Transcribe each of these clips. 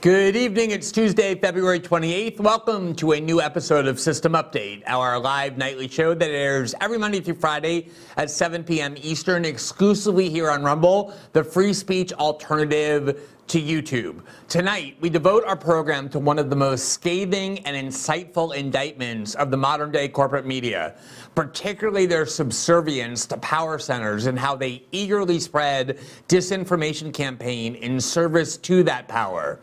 Good evening. It's Tuesday, February 28th. Welcome to a new episode of System Update, our live nightly show that airs every Monday through Friday at 7 p.m. Eastern, exclusively here on Rumble, the free speech alternative to YouTube. Tonight, we devote our program to one of the most scathing and insightful indictments of the modern day corporate media, particularly their subservience to power centers and how they eagerly spread disinformation campaign in service to that power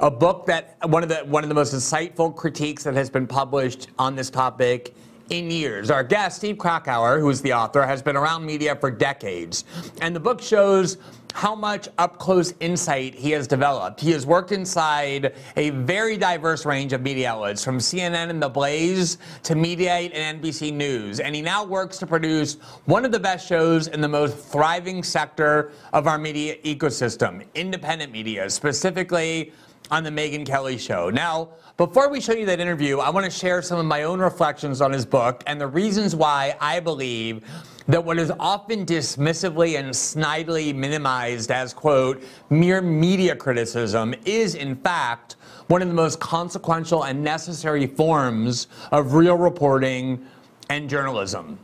a book that one of the one of the most insightful critiques that has been published on this topic in years. Our guest, Steve Krakauer, who is the author, has been around media for decades, and the book shows how much up close insight he has developed. He has worked inside a very diverse range of media outlets, from CNN and The Blaze to Mediaite and NBC News. And he now works to produce one of the best shows in the most thriving sector of our media ecosystem independent media, specifically on the Megyn Kelly Show. Now, before we show you that interview, I want to share some of my own reflections on his book and the reasons why I believe that what is often dismissively and snidely minimized as, quote, mere media criticism is, in fact, one of the most consequential and necessary forms of real reporting and journalism.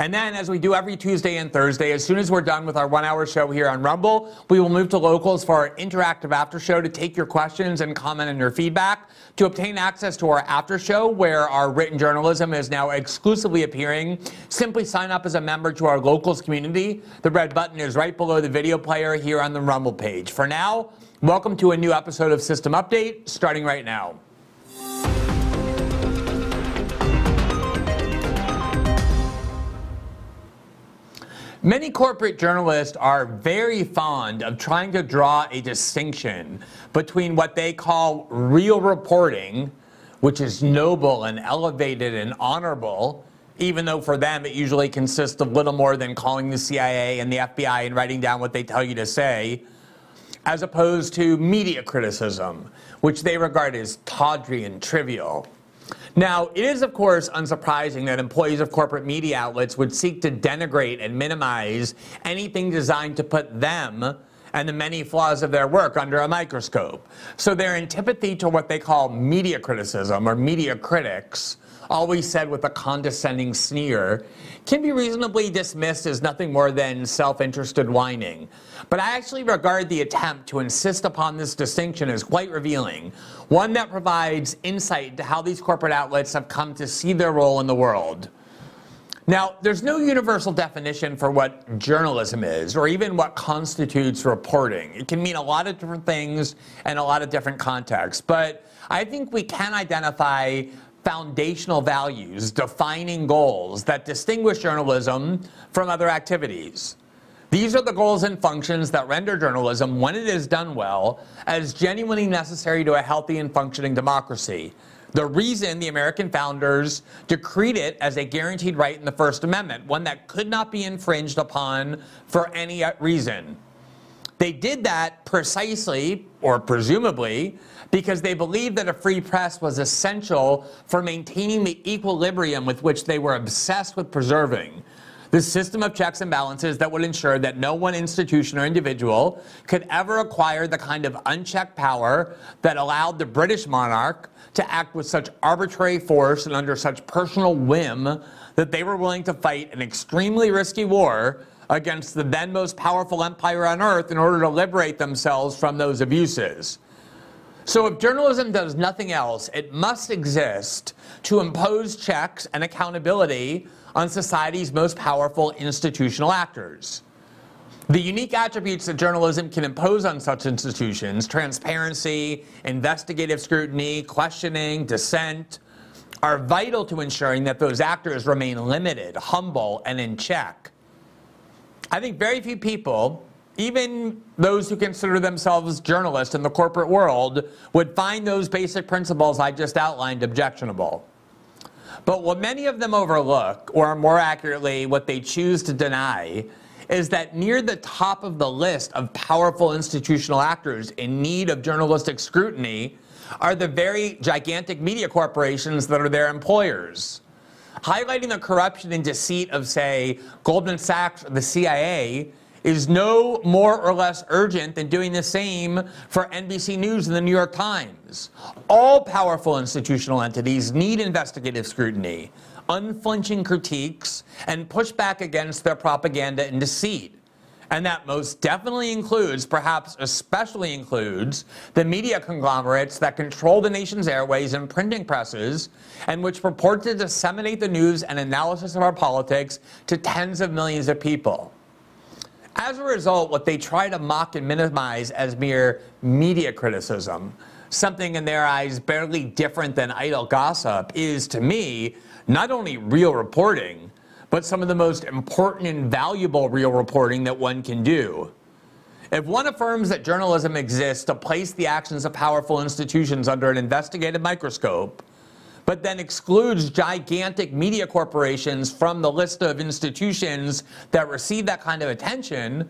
And then, as we do every Tuesday and Thursday, as soon as we're done with our one hour show here on Rumble, we will move to locals for our interactive after show to take your questions and comment and your feedback. To obtain access to our after show, where our written journalism is now exclusively appearing, simply sign up as a member to our locals community. The red button is right below the video player here on the Rumble page. For now, welcome to a new episode of System Update, starting right now. Many corporate journalists are very fond of trying to draw a distinction between what they call real reporting, which is noble and elevated and honorable, even though for them it usually consists of little more than calling the CIA and the FBI and writing down what they tell you to say, as opposed to media criticism, which they regard as tawdry and trivial. Now, it is, of course, unsurprising that employees of corporate media outlets would seek to denigrate and minimize anything designed to put them and the many flaws of their work under a microscope. So their antipathy to what they call media criticism or media critics always said with a condescending sneer, can be reasonably dismissed as nothing more than self interested whining. But I actually regard the attempt to insist upon this distinction as quite revealing, one that provides insight into how these corporate outlets have come to see their role in the world. Now, there's no universal definition for what journalism is, or even what constitutes reporting. It can mean a lot of different things and a lot of different contexts. But I think we can identify foundational values, defining goals that distinguish journalism from other activities. These are the goals and functions that render journalism, when it is done well, as genuinely necessary to a healthy and functioning democracy. The reason the American founders decreed it as a guaranteed right in the First Amendment, one that could not be infringed upon for any reason. They did that precisely, or presumably, because they believed that a free press was essential for maintaining the equilibrium with which they were obsessed with preserving. The system of checks and balances that would ensure that no one institution or individual could ever acquire the kind of unchecked power that allowed the British monarch to act with such arbitrary force and under such personal whim that they were willing to fight an extremely risky war against the then most powerful empire on earth in order to liberate themselves from those abuses. So if journalism does nothing else, it must exist to impose checks and accountability on society's most powerful institutional actors. The unique attributes that journalism can impose on such institutions transparency, investigative scrutiny, questioning, dissent are vital to ensuring that those actors remain limited, humble, and in check. I think very few people even those who consider themselves journalists in the corporate world would find those basic principles I just outlined objectionable. But what many of them overlook, or more accurately, what they choose to deny, is that near the top of the list of powerful institutional actors in need of journalistic scrutiny are the very gigantic media corporations that are their employers. Highlighting the corruption and deceit of, say, Goldman Sachs or the CIA is no more or less urgent than doing the same for NBC News and the New York Times. All powerful institutional entities need investigative scrutiny, unflinching critiques, and pushback against their propaganda and deceit. And that most definitely includes, perhaps especially includes, the media conglomerates that control the nation's airways and printing presses, and which purport to disseminate the news and analysis of our politics to tens of millions of people. As a result, what they try to mock and minimize as mere media criticism, something in their eyes barely different than idle gossip, is to me not only real reporting, but some of the most important and valuable real reporting that one can do. If one affirms that journalism exists to place the actions of powerful institutions under an investigative microscope, but then excludes gigantic media corporations from the list of institutions that receive that kind of attention,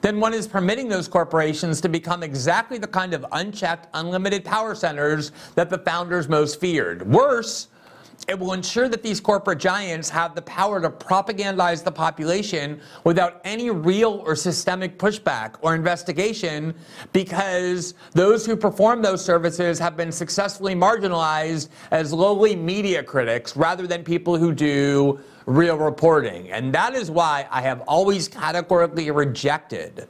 then one is permitting those corporations to become exactly the kind of unchecked, unlimited power centers that the founders most feared. Worse, it will ensure that these corporate giants have the power to propagandize the population without any real or systemic pushback or investigation because those who perform those services have been successfully marginalized as lowly media critics rather than people who do real reporting. And that is why I have always categorically rejected,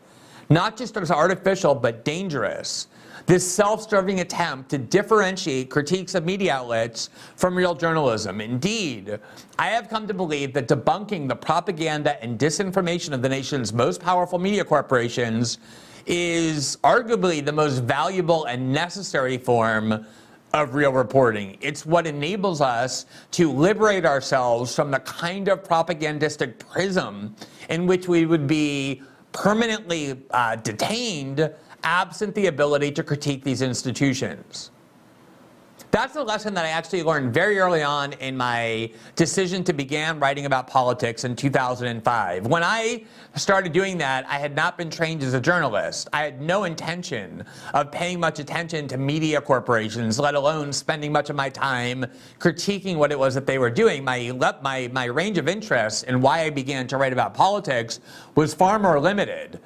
not just as artificial, but dangerous this self serving attempt to differentiate critiques of media outlets from real journalism. Indeed, I have come to believe that debunking the propaganda and disinformation of the nation's most powerful media corporations is arguably the most valuable and necessary form of real reporting. It's what enables us to liberate ourselves from the kind of propagandistic prism in which we would be permanently uh, detained absent the ability to critique these institutions. That's a lesson that I actually learned very early on in my decision to begin writing about politics in 2005. When I started doing that, I had not been trained as a journalist. I had no intention of paying much attention to media corporations, let alone spending much of my time critiquing what it was that they were doing. My, my, my range of interests and why I began to write about politics was far more limited.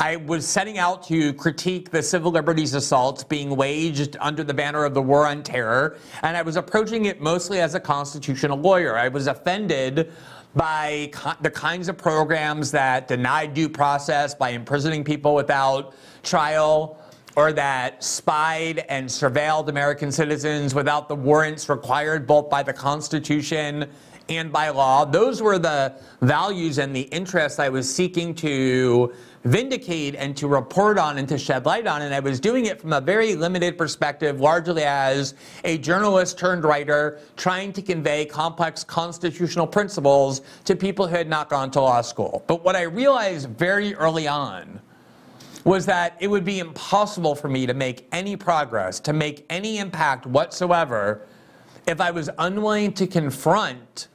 I was setting out to critique the civil liberties assaults being waged under the banner of the War on Terror, and I was approaching it mostly as a constitutional lawyer. I was offended by co- the kinds of programs that denied due process by imprisoning people without trial or that spied and surveilled American citizens without the warrants required both by the Constitution and by law. Those were the values and the interests I was seeking to vindicate and to report on and to shed light on. And I was doing it from a very limited perspective, largely as a journalist turned writer trying to convey complex constitutional principles to people who had not gone to law school. But what I realized very early on was that it would be impossible for me to make any progress, to make any impact whatsoever, if I was unwilling to confront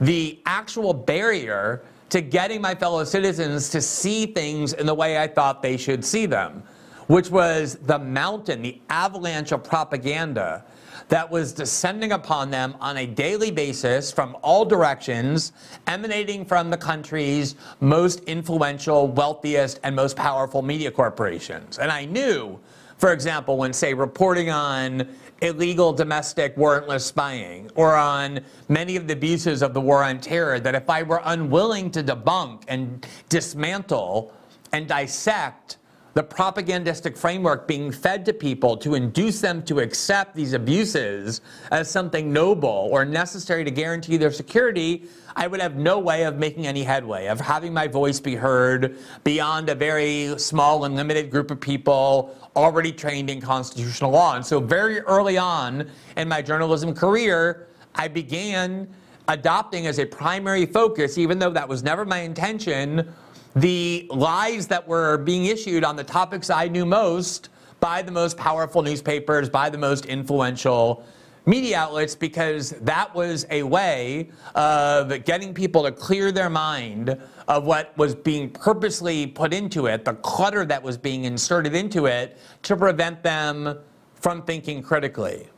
the actual barrier to getting my fellow citizens to see things in the way I thought they should see them, which was the mountain, the avalanche of propaganda that was descending upon them on a daily basis from all directions, emanating from the country's most influential, wealthiest, and most powerful media corporations. And I knew, for example, when, say, reporting on illegal domestic warrantless spying or on many of the abuses of the war on terror that if I were unwilling to debunk and dismantle and dissect the propagandistic framework being fed to people to induce them to accept these abuses as something noble or necessary to guarantee their security, I would have no way of making any headway, of having my voice be heard beyond a very small and limited group of people already trained in constitutional law. And so, very early on in my journalism career, I began adopting as a primary focus, even though that was never my intention, the lies that were being issued on the topics I knew most by the most powerful newspapers, by the most influential media outlets, because that was a way of getting people to clear their mind of what was being purposely put into it, the clutter that was being inserted into it, to prevent them from thinking critically.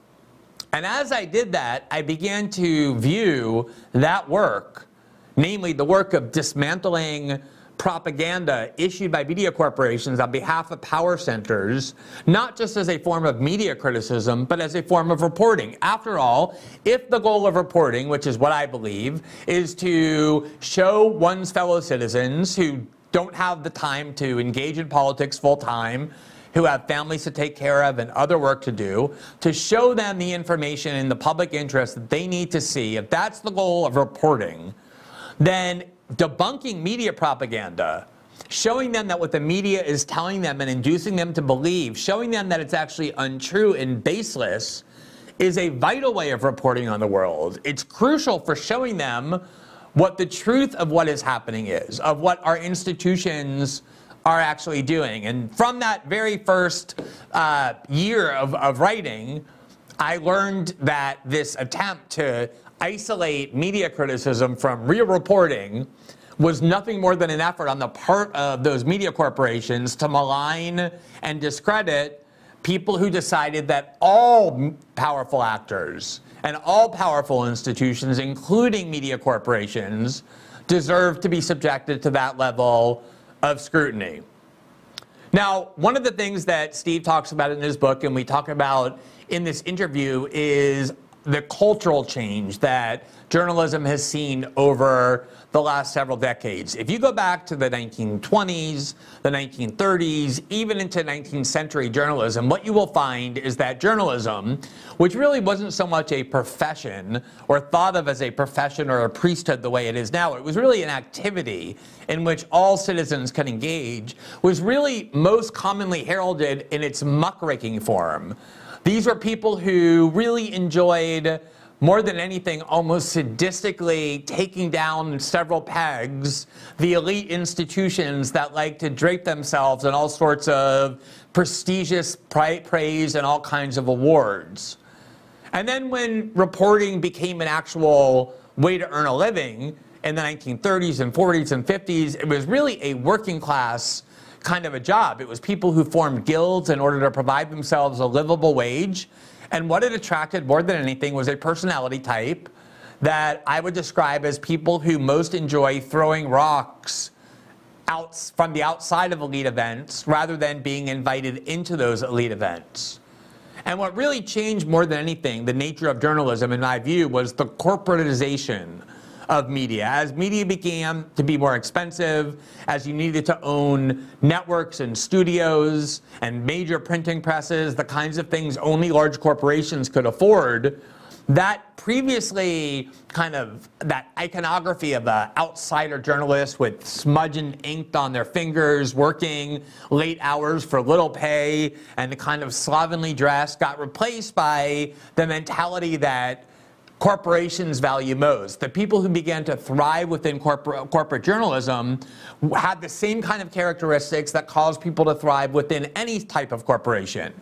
And as I did that, I began to view that work, namely the work of dismantling propaganda issued by media corporations on behalf of power centers, not just as a form of media criticism, but as a form of reporting. After all, if the goal of reporting, which is what I believe, is to show one's fellow citizens who don't have the time to engage in politics full time, who have families to take care of and other work to do, to show them the information in the public interest that they need to see, if that's the goal of reporting, then debunking media propaganda, showing them that what the media is telling them and inducing them to believe, showing them that it's actually untrue and baseless, is a vital way of reporting on the world. It's crucial for showing them what the truth of what is happening is, of what our institutions are actually doing. And from that very first uh, year of, of writing, I learned that this attempt to isolate media criticism from real reporting was nothing more than an effort on the part of those media corporations to malign and discredit people who decided that all powerful actors and all powerful institutions, including media corporations, deserve to be subjected to that level of scrutiny. Now, one of the things that Steve talks about in his book, and we talk about in this interview, is the cultural change that journalism has seen over the last several decades. If you go back to the 1920s, the 1930s, even into 19th century journalism, what you will find is that journalism, which really wasn't so much a profession or thought of as a profession or a priesthood the way it is now, it was really an activity in which all citizens could engage, was really most commonly heralded in its muckraking form. These were people who really enjoyed more than anything, almost sadistically taking down several pegs the elite institutions that like to drape themselves in all sorts of prestigious praise and all kinds of awards. And then when reporting became an actual way to earn a living in the 1930s and 40s and 50s, it was really a working class kind of a job. It was people who formed guilds in order to provide themselves a livable wage and what it attracted more than anything was a personality type that I would describe as people who most enjoy throwing rocks out from the outside of elite events rather than being invited into those elite events. And what really changed more than anything, the nature of journalism, in my view, was the corporatization of media. As media began to be more expensive, as you needed to own networks and studios and major printing presses, the kinds of things only large corporations could afford, that previously kind of that iconography of the outsider journalist with smudge and inked on their fingers working late hours for little pay and the kind of slovenly dress got replaced by the mentality that corporations value most. The people who began to thrive within corporate, corporate journalism had the same kind of characteristics that cause people to thrive within any type of corporation.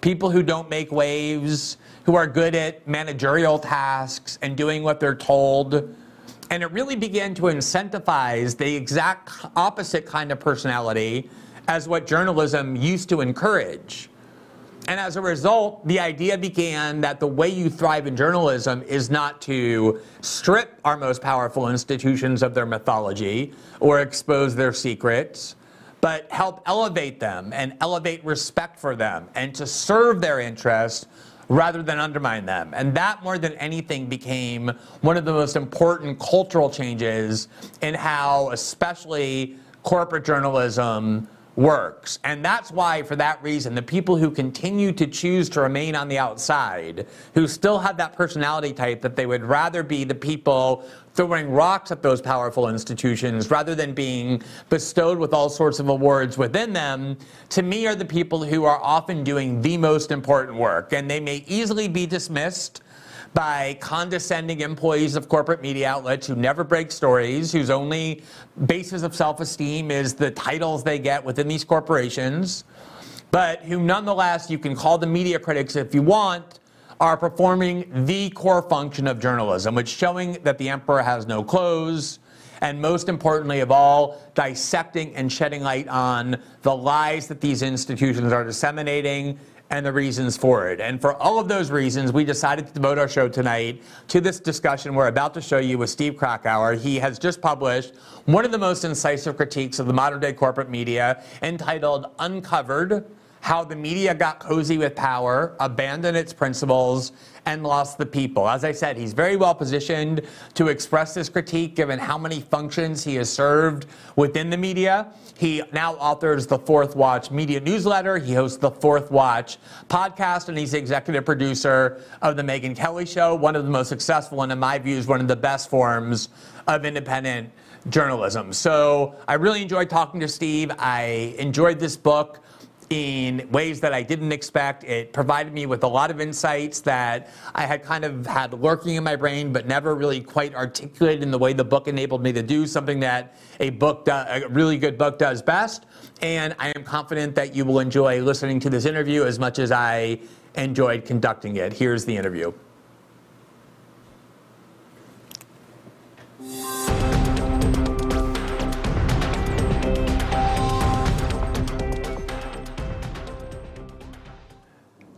People who don't make waves, who are good at managerial tasks and doing what they're told. And it really began to incentivize the exact opposite kind of personality as what journalism used to encourage. And as a result, the idea began that the way you thrive in journalism is not to strip our most powerful institutions of their mythology or expose their secrets, but help elevate them and elevate respect for them and to serve their interests rather than undermine them. And that, more than anything, became one of the most important cultural changes in how, especially corporate journalism, works. And that's why, for that reason, the people who continue to choose to remain on the outside, who still have that personality type that they would rather be the people throwing rocks at those powerful institutions rather than being bestowed with all sorts of awards within them, to me are the people who are often doing the most important work. And they may easily be dismissed by condescending employees of corporate media outlets who never break stories, whose only basis of self esteem is the titles they get within these corporations, but who nonetheless, you can call them media critics if you want, are performing the core function of journalism, which showing that the emperor has no clothes, and most importantly of all, dissecting and shedding light on the lies that these institutions are disseminating and the reasons for it. And for all of those reasons, we decided to devote our show tonight to this discussion we're about to show you with Steve Krakauer. He has just published one of the most incisive critiques of the modern day corporate media entitled Uncovered How the Media Got Cozy with Power, Abandoned Its Principles, and lost the people. As I said, he's very well positioned to express this critique given how many functions he has served within the media. He now authors the Fourth Watch media newsletter. He hosts the Fourth Watch podcast, and he's the executive producer of the Megyn Kelly Show, one of the most successful and, in my views, one of the best forms of independent journalism. So I really enjoyed talking to Steve. I enjoyed this book in ways that I didn't expect. It provided me with a lot of insights that I had kind of had lurking in my brain, but never really quite articulated in the way the book enabled me to do something that a book, do, a really good book does best. And I am confident that you will enjoy listening to this interview as much as I enjoyed conducting it. Here's the interview.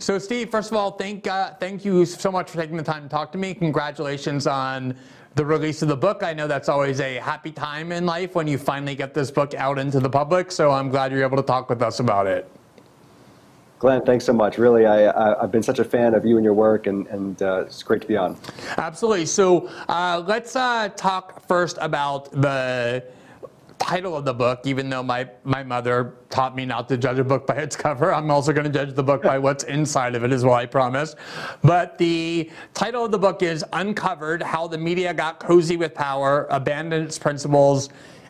So, Steve, first of all, thank uh, thank you so much for taking the time to talk to me. Congratulations on the release of the book. I know that's always a happy time in life when you finally get this book out into the public. So I'm glad you're able to talk with us about it. Glenn, thanks so much. Really, I, have been such a fan of you and your work, and, and uh, it's great to be on. Absolutely. So uh, let's uh, talk first about the title of the book, even though my, my mother taught me not to judge a book by its cover, I'm also going to judge the book by what's inside of it as well, I promise. But the title of the book is Uncovered How the Media Got Cozy with Power, Abandoned Its Principles,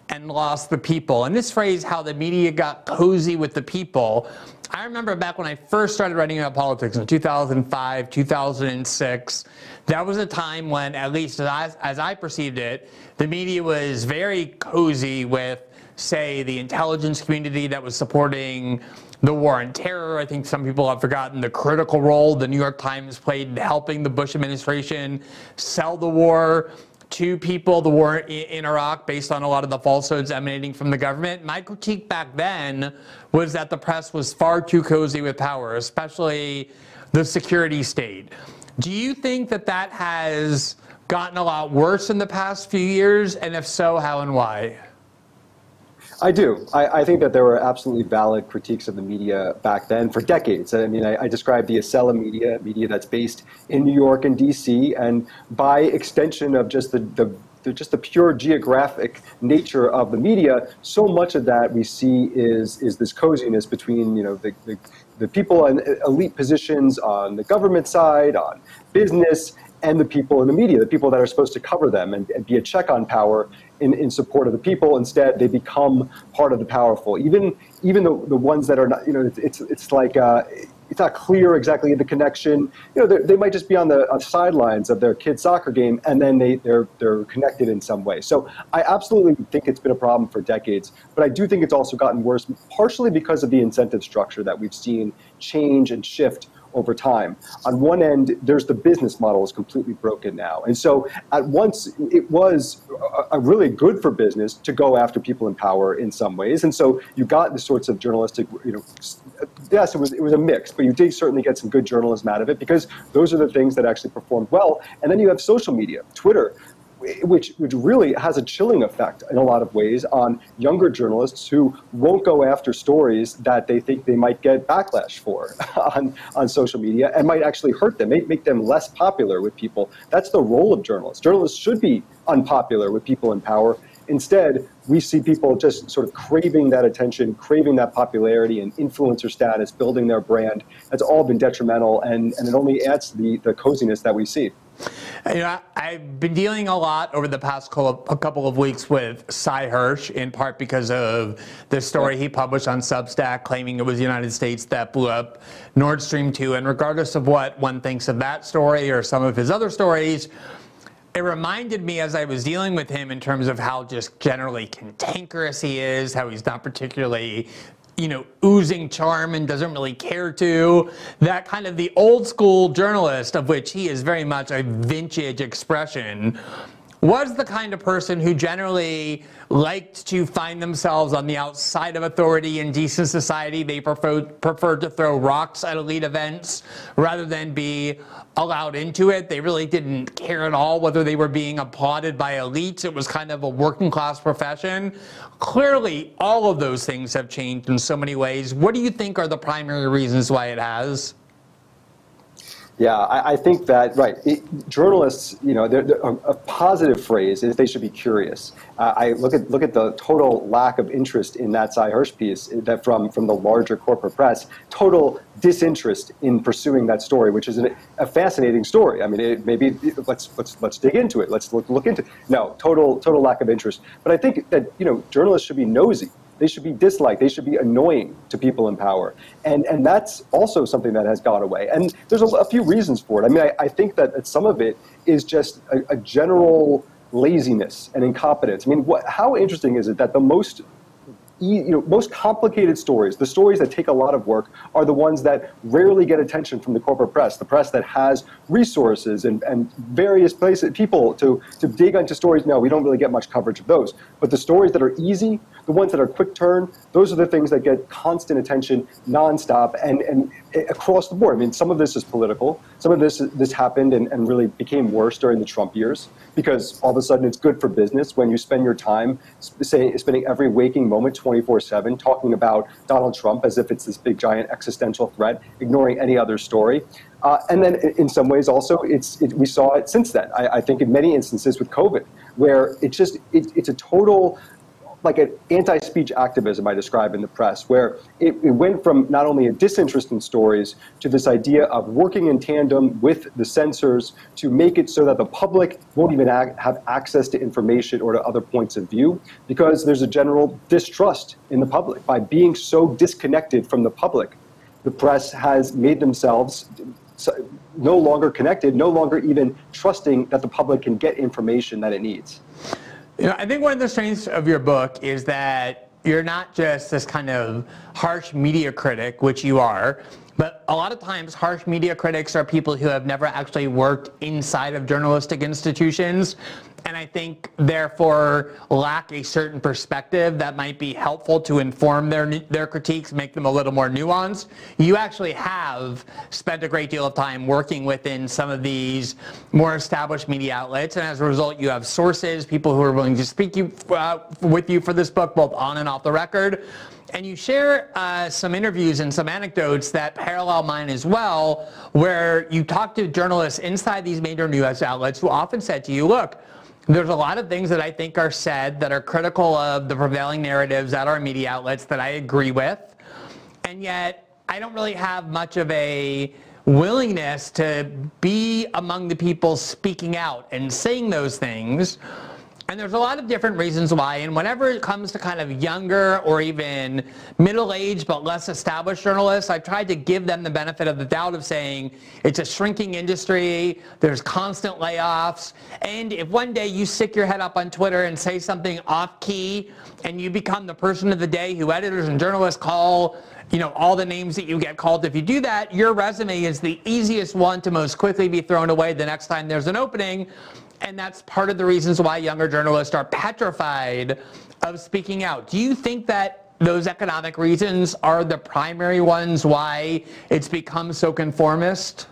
and Lost the People. And this phrase, how the media got cozy with the people, I remember back when I first started writing about politics in 2005, 2006, that was a time when, at least as I, as I perceived it, the media was very cozy with, say, the intelligence community that was supporting the war on terror. I think some people have forgotten the critical role the New York Times played in helping the Bush administration sell the war to people the war in Iraq based on a lot of the falsehoods emanating from the government. My critique back then was that the press was far too cozy with power, especially the security state. Do you think that that has gotten a lot worse in the past few years? And if so, how and why? I do. I, I, think that there were absolutely valid critiques of the media back then for decades. I mean, I, I described the Acela media, media that's based in New York and D.C., and by extension of just the, the just the pure geographic nature of the media, so much of that we see is is this coziness between you know the, the, the people in elite positions on the government side, on business, and the people in the media, the people that are supposed to cover them and, and be a check on power in, in support of the people. Instead, they become part of the powerful. Even even the, the ones that are not, you know, it's it's, it's like uh, it's not clear exactly the connection. You know, they might just be on the on sidelines of their kid's soccer game, and then they they're they're connected in some way. So I absolutely think it's been a problem for decades, but I do think it's also gotten worse, partially because of the incentive structure that we've seen change and shift over time. On one end, there's the business model is completely broken now. And so at once it was a, a really good for business to go after people in power in some ways. And so you got the sorts of journalistic, you know, yes, it was, it was a mix, but you did certainly get some good journalism out of it because those are the things that actually performed well. And then you have social media, Twitter, which which really has a chilling effect in a lot of ways on younger journalists who won't go after stories that they think they might get backlash for on, on social media and might actually hurt them, make, make them less popular with people. That's the role of journalists. Journalists should be unpopular with people in power. Instead, we see people just sort of craving that attention, craving that popularity and influencer status, building their brand. That's all been detrimental, and, and it only adds to the, the coziness that we see. You know, I've been dealing a lot over the past couple of weeks with Sy Hersh, in part because of the story he published on Substack claiming it was the United States that blew up Nord Stream 2. And regardless of what one thinks of that story or some of his other stories, it reminded me as I was dealing with him in terms of how just generally cantankerous he is, how he's not particularly you know, oozing charm and doesn't really care to. That kind of the old school journalist, of which he is very much a vintage expression, was the kind of person who generally liked to find themselves on the outside of authority in decent society. They preferred, preferred to throw rocks at elite events rather than be allowed into it. They really didn't care at all whether they were being applauded by elites. It was kind of a working class profession. Clearly, all of those things have changed in so many ways. What do you think are the primary reasons why it has? Yeah, I, I, think that right. It, journalists, you know, they're, they're, a, positive phrase is they should be curious. Uh, I look at look at the total lack of interest in that Sy Hersh piece that from from the larger corporate press. Total disinterest in pursuing that story, which is an, a fascinating story. I mean, it, maybe let's let's let's dig into it. Let's look look into. It. No, total total lack of interest. But I think that you know journalists should be nosy they should be disliked. They should be annoying to people in power. And, and that's also something that has gone away. And there's a, a few reasons for it. I mean, I, I think that some of it is just a, a general laziness and incompetence. I mean, what, how interesting is it that the most you know, most complicated stories, the stories that take a lot of work, are the ones that rarely get attention from the corporate press, the press that has resources and, and various places, people to, to dig into stories. No, we don't really get much coverage of those. But the stories that are easy, the ones that are quick turn, those are the things that get constant attention nonstop and, and across the board. I mean, some of this is political. Some of this this happened and, and really became worse during the Trump years because all of a sudden it's good for business when you spend your time say, spending every waking moment 24/7 talking about Donald Trump as if it's this big giant existential threat, ignoring any other story. Uh, and then in some ways also it's it, we saw it since then. I, I, think in many instances with COVID, where it's just it, it's a total like an anti-speech activism I describe in the press, where it, it, went from not only a disinterest in stories to this idea of working in tandem with the censors to make it so that the public won't even have access to information or to other points of view, because there's a general distrust in the public. By being so disconnected from the public, the press has made themselves no longer connected, no longer even trusting that the public can get information that it needs. You know, I think one of the strengths of your book is that you're not just this kind of harsh media critic, which you are, but a lot of times harsh media critics are people who have never actually worked inside of journalistic institutions and I think therefore lack a certain perspective that might be helpful to inform their their critiques, make them a little more nuanced. You actually have spent a great deal of time working within some of these more established media outlets, and as a result, you have sources, people who are willing to speak you, uh, with you for this book, both on and off the record. And you share uh, some interviews and some anecdotes that parallel mine as well, where you talk to journalists inside these major news outlets who often said to you, look, there's a lot of things that I think are said that are critical of the prevailing narratives at our media outlets that I agree with. And yet, I don't really have much of a willingness to be among the people speaking out and saying those things and there's a lot of different reasons why. And whenever it comes to kind of younger or even middle-aged but less established journalists, I've tried to give them the benefit of the doubt of saying it's a shrinking industry, there's constant layoffs, and if one day you stick your head up on Twitter and say something off-key and you become the person of the day who editors and journalists call you know, all the names that you get called. If you do that, your resume is the easiest one to most quickly be thrown away the next time there's an opening. And that's part of the reasons why younger journalists are petrified of speaking out. Do you think that those economic reasons are the primary ones why it's become so conformist?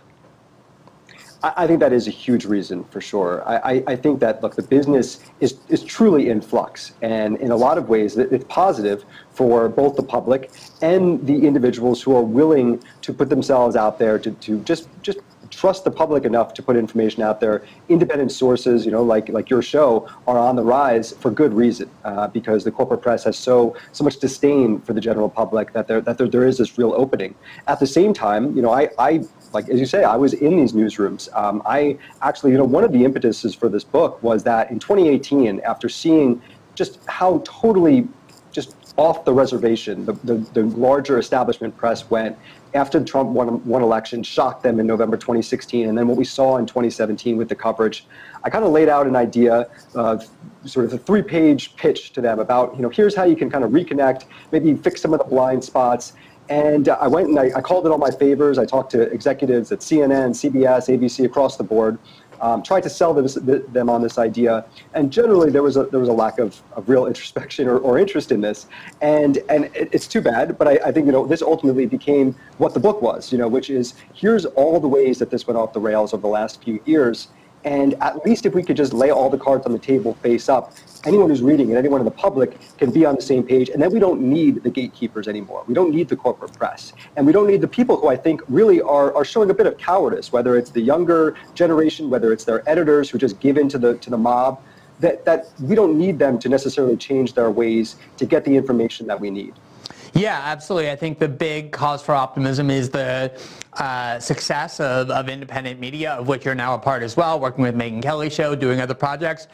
I think that is a huge reason for sure. I, I, think that look, the business is, is truly in flux, and in a lot of ways, it's positive for both the public and the individuals who are willing to put themselves out there to, to just just trust the public enough to put information out there. Independent sources, you know, like like your show, are on the rise for good reason, uh, because the corporate press has so so much disdain for the general public that there that there, there is this real opening. At the same time, you know, I, I like as you say, I was in these newsrooms. Um, I actually, you know, one of the impetuses for this book was that in 2018, after seeing just how totally off the reservation the, the, the larger establishment press went after Trump won, won election, shocked them in November 2016, and then what we saw in 2017 with the coverage, I kind of laid out an idea, of sort of a three-page pitch to them about, you know, here's how you can kind of reconnect, maybe fix some of the blind spots. And I went and I, I called in all my favors. I talked to executives at CNN, CBS, ABC, across the board. Um, tried to sell them, them on this idea, and generally there was a, there was a lack of, of real introspection or, or interest in this, and and it, it's too bad. But I, I think you know this ultimately became what the book was, you know, which is here's all the ways that this went off the rails over the last few years, and at least if we could just lay all the cards on the table face up, anyone who's reading it, anyone in the public can be on the same page. And then we don't need the gatekeepers anymore. We don't need the corporate press. And we don't need the people who I think really are, are showing a bit of cowardice, whether it's the younger generation, whether it's their editors who just give in to the, to the mob. That, that we don't need them to necessarily change their ways to get the information that we need. Yeah, absolutely. I think the big cause for optimism is the uh, success of, of independent media, of which you're now a part as well, working with Megyn Kelly Show, doing other projects.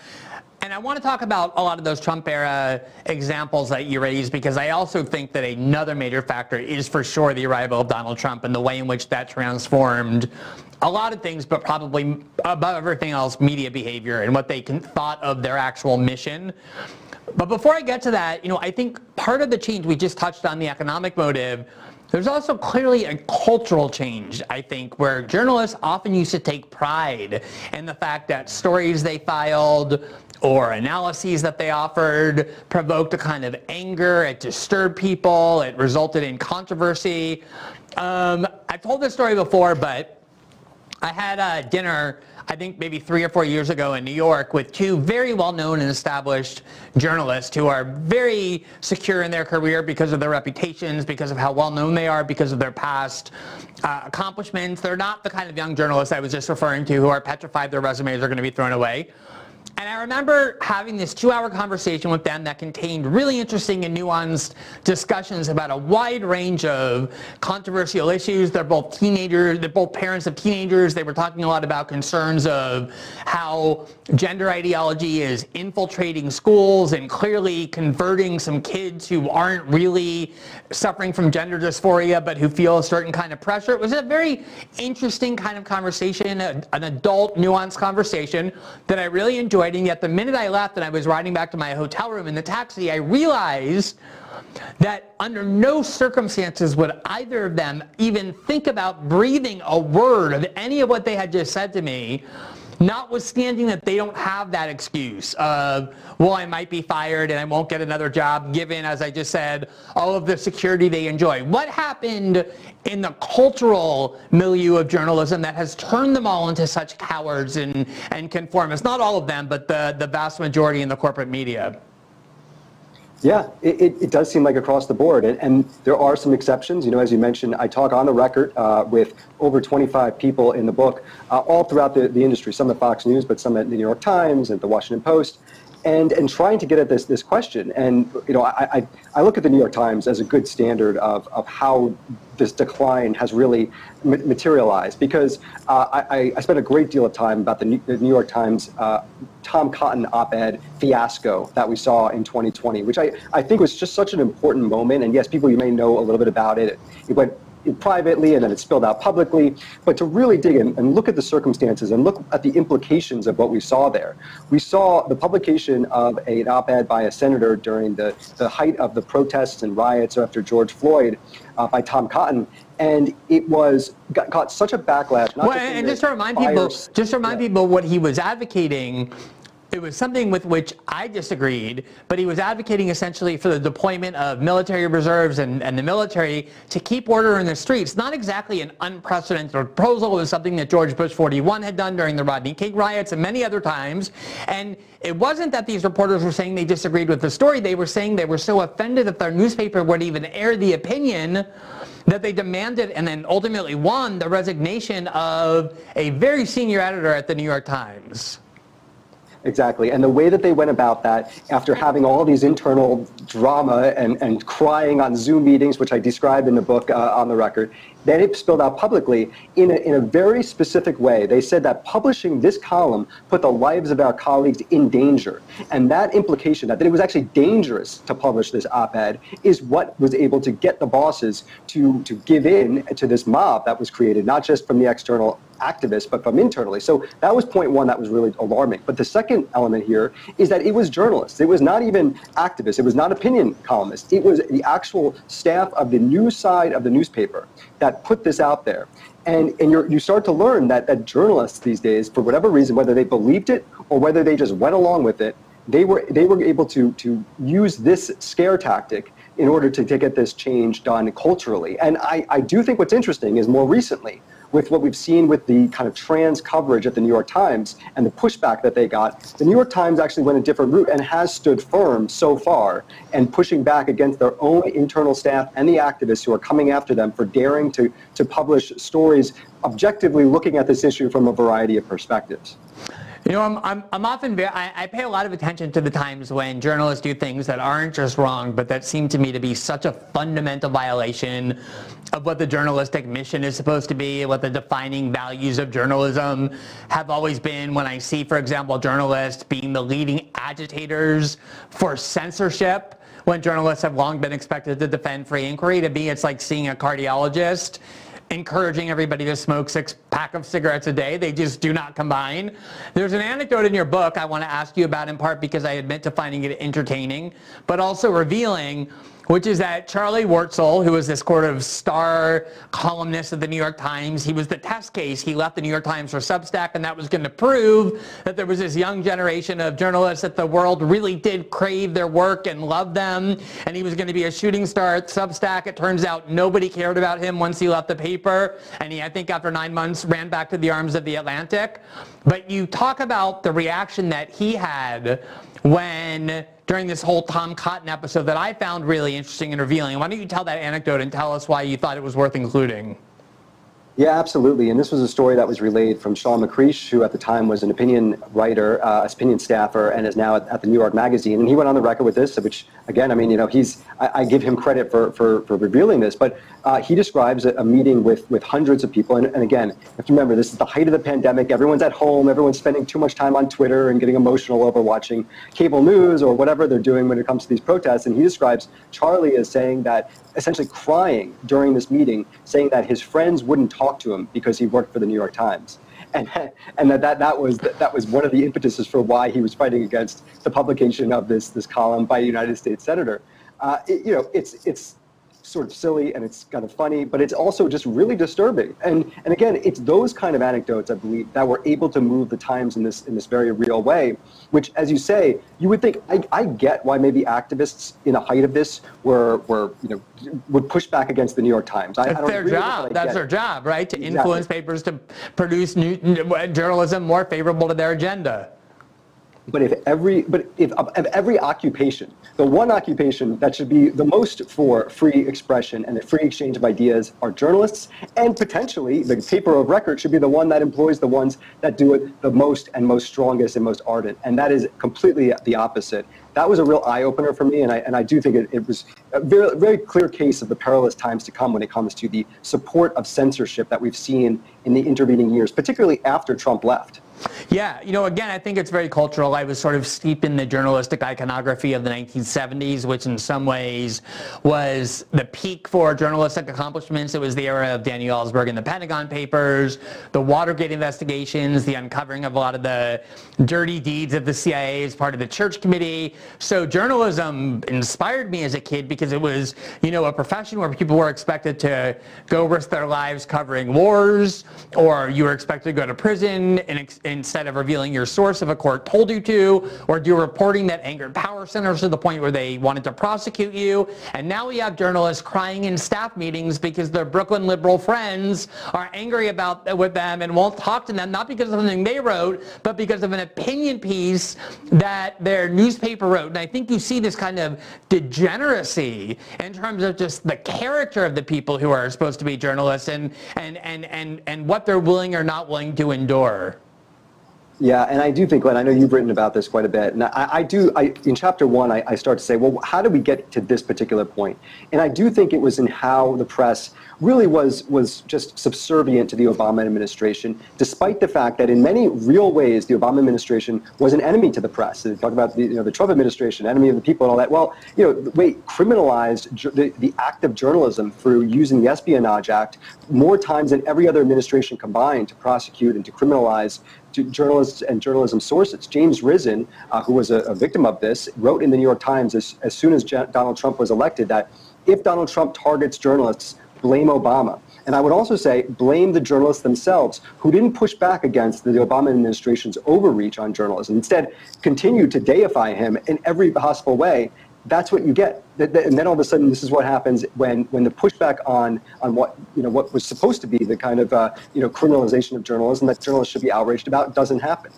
And I want to talk about a lot of those Trump era examples that you raised because I also think that another major factor is for sure the arrival of Donald Trump and the way in which that transformed a lot of things, but probably above everything else, media behavior and what they can, thought of their actual mission. But before I get to that, you know, I think part of the change we just touched on the economic motive. There's also clearly a cultural change, I think, where journalists often used to take pride in the fact that stories they filed or analyses that they offered provoked a kind of anger, it disturbed people, it resulted in controversy. Um, I've told this story before, but I had a dinner I think maybe three or four years ago in New York with two very well-known and established journalists who are very secure in their career because of their reputations, because of how well-known they are, because of their past uh, accomplishments. They're not the kind of young journalists I was just referring to who are petrified their resumes are going to be thrown away. And I remember having this two hour conversation with them that contained really interesting and nuanced discussions about a wide range of controversial issues. They're both teenagers, they're both parents of teenagers. They were talking a lot about concerns of how gender ideology is infiltrating schools and clearly converting some kids who aren't really suffering from gender dysphoria but who feel a certain kind of pressure. It was a very interesting kind of conversation, an adult, nuanced conversation that I really enjoyed and yet the minute I left and I was riding back to my hotel room in the taxi, I realized that under no circumstances would either of them even think about breathing a word of any of what they had just said to me notwithstanding that they don't have that excuse of, well, I might be fired and I won't get another job, given, as I just said, all of the security they enjoy. What happened in the cultural milieu of journalism that has turned them all into such cowards and, and conformists? Not all of them, but the, the vast majority in the corporate media. Yeah, it, it, does seem like across the board. And, and, there are some exceptions. You know, as you mentioned, I talk on the record uh, with over 25 people in the book, uh, all throughout the, the industry, some at Fox News, but some at the New York Times, and the Washington Post and and trying to get at this this question. And you know, I, I, I look at the New York Times as a good standard of of how this decline has really materialized because uh, I, I spent a great deal of time about the New, the New York Times uh, Tom Cotton op-ed fiasco that we saw in 2020, which I, I think was just such an important moment. And yes, people you may know a little bit about it. It went privately and then it spilled out publicly. But to really dig in and look at the circumstances and look at the implications of what we saw there, we saw the publication of an op ed by a senator during the, the height of the protests and riots after George Floyd uh, by Tom Cotton. And it was got, got such a backlash. well, and just to remind people, just to remind yeah. people what he was advocating it was something with which I disagreed, but he was advocating essentially for the deployment of military reserves and, and the military to keep order in the streets. Not exactly an unprecedented proposal. It was something that George Bush 41 had done during the Rodney King riots and many other times. And it wasn't that these reporters were saying they disagreed with the story. They were saying they were so offended that their newspaper wouldn't even air the opinion that they demanded and then ultimately won the resignation of a very senior editor at the New York Times. Exactly. And the way that they went about that, after having all these internal drama and, and crying on Zoom meetings, which I described in the book uh, on the record, then it spilled out publicly in a, in a very specific way. They said that publishing this column put the lives of our colleagues in danger. And that implication, that, that it was actually dangerous to publish this op-ed, is what was able to get the bosses to, to give in to this mob that was created, not just from the external activists, but from internally. So that was point one that was really alarming. But the second element here is that it was journalists. It was not even activists. It was not opinion columnists. It was the actual staff of the news side of the newspaper that put this out there. And, and you start to learn that, that journalists these days, for whatever reason, whether they believed it or whether they just went along with it, they were, they were able to, to use this scare tactic in order to, to get this change done culturally. And I, I do think what's interesting is more recently, with what we've seen with the kind of trans coverage at the New York Times and the pushback that they got, the New York Times actually went a different route and has stood firm so far and pushing back against their own internal staff and the activists who are coming after them for daring to, to publish stories objectively looking at this issue from a variety of perspectives. You know, I'm, I'm, I'm often, very, I, I, pay a lot of attention to the times when journalists do things that aren't just wrong, but that seem to me to be such a fundamental violation of what the journalistic mission is supposed to be, what the defining values of journalism have always been. When I see, for example, journalists being the leading agitators for censorship, when journalists have long been expected to defend free inquiry, to me it's like seeing a cardiologist encouraging everybody to smoke six pack of cigarettes a day. They just do not combine. There's an anecdote in your book I want to ask you about in part because I admit to finding it entertaining, but also revealing which is that Charlie Warzel, who was this sort of star columnist of the New York Times, he was the test case. He left the New York Times for Substack, and that was going to prove that there was this young generation of journalists that the world really did crave their work and love them, and he was going to be a shooting star at Substack. It turns out nobody cared about him once he left the paper, and he, I think after nine months, ran back to the arms of the Atlantic. But you talk about the reaction that he had when during this whole Tom Cotton episode that I found really interesting and revealing. Why don't you tell that anecdote and tell us why you thought it was worth including? Yeah, absolutely. And this was a story that was relayed from Sean McCreesh, who at the time was an opinion writer, uh, opinion staffer, and is now at, at, the New York Magazine. And he went on the record with this, which, again, I mean, you know, he's, I, I give him credit for, for, for revealing this, but uh, he describes a, a, meeting with, with hundreds of people. And, and again, if you have to remember, this is the height of the pandemic. Everyone's at home. Everyone's spending too much time on Twitter and getting emotional over watching cable news or whatever they're doing when it comes to these protests. And he describes Charlie as saying that essentially crying during this meeting, saying that his friends wouldn't talk to him because he worked for the New York Times. And, and that, that, that, was, that was one of the impetuses for why he was fighting against the publication of this, this column by a United States senator. Uh, it, you know, it's, it's, sort of silly and it's kind of funny, but it's also just really disturbing. And and again, it's those kind of anecdotes I believe that were able to move the times in this in this very real way. Which, as you say, you would think I, I get why maybe activists in the height of this were were you know would push back against the New York Times. I, That's their job. That's their job, right? To exactly. influence papers to produce new, journalism more favorable to their agenda. But if every but if of every occupation, the one occupation that should be the most for free expression and the free exchange of ideas are journalists, and potentially the paper of record should be the one that employs the ones that do it the most and most strongest and most ardent. And that is completely the opposite. That was a real eye opener for me, and I and I do think it, it was a very very clear case of the perilous times to come when it comes to the support of censorship that we've seen in the intervening years, particularly after Trump left. Yeah, you know, again, I think it's very cultural. I was sort of steeped in the journalistic iconography of the 1970s, which in some ways was the peak for journalistic accomplishments. It was the era of Daniel Ellsberg and the Pentagon Papers, the Watergate investigations, the uncovering of a lot of the dirty deeds of the CIA as part of the Church Committee. So journalism inspired me as a kid because it was, you know, a profession where people were expected to go risk their lives covering wars, or you were expected to go to prison and instead of revealing your source if a court told you to, or do reporting that angered power centers to the point where they wanted to prosecute you. And now we have journalists crying in staff meetings because their Brooklyn liberal friends are angry about with them and won't talk to them, not because of something they wrote, but because of an opinion piece that their newspaper wrote. And I think you see this kind of degeneracy in terms of just the character of the people who are supposed to be journalists and, and, and, and, and what they're willing or not willing to endure. Yeah, and I do think, Glenn, I know you've written about this quite a bit. And I, I do, I, in chapter one, I, I, start to say, well, how did we get to this particular point? And I do think it was in how the press really was, was just subservient to the Obama administration, despite the fact that in many real ways, the Obama administration was an enemy to the press. They talk about the, you know, the Trump administration, enemy of the people and all that. Well, you know, wait, criminalized the, the act of journalism through using the Espionage Act more times than every other administration combined to prosecute and to criminalize journalists and journalism sources. James Risen, uh, who was a, a, victim of this, wrote in the New York Times as, as soon as Donald Trump was elected that if Donald Trump targets journalists, blame Obama. And I would also say blame the journalists themselves who didn't push back against the Obama administration's overreach on journalism. Instead, continued to deify him in every possible way that's what you get. And then all of a sudden, this is what happens when, when the pushback on, on what, you know, what was supposed to be the kind of uh, you know, criminalization of journalism that journalists should be outraged about doesn't happen.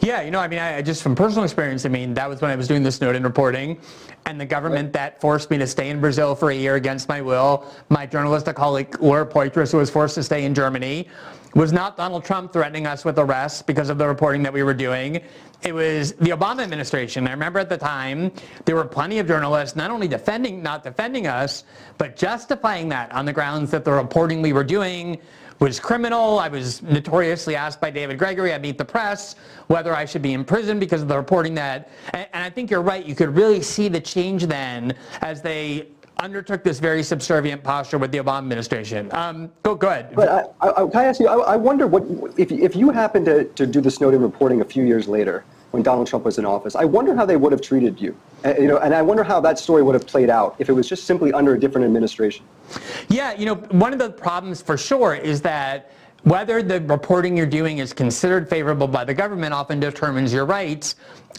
Yeah, you know, I mean, I, just from personal experience, I mean, that was when I was doing the Snowden reporting, and the government right. that forced me to stay in Brazil for a year against my will. My journalistic colleague, Laura Poitras, who was forced to stay in Germany was not Donald Trump threatening us with arrest because of the reporting that we were doing. It was the Obama administration. I remember at the time there were plenty of journalists not only defending, not defending us, but justifying that on the grounds that the reporting we were doing was criminal. I was notoriously asked by David Gregory at Meet the Press whether I should be in prison because of the reporting that. And I think you're right. You could really see the change then as they undertook this very subservient posture with the Obama administration. Um, go, go ahead. But I, I, can I ask you, I, I wonder what, if, if you happened to, to do the Snowden reporting a few years later, when Donald Trump was in office. I wonder how they would have treated you. Uh, you know, and I wonder how that story would have played out if it was just simply under a different administration. Yeah, you know, one of the problems for sure is that whether the reporting you're doing is considered favorable by the government often determines your rights.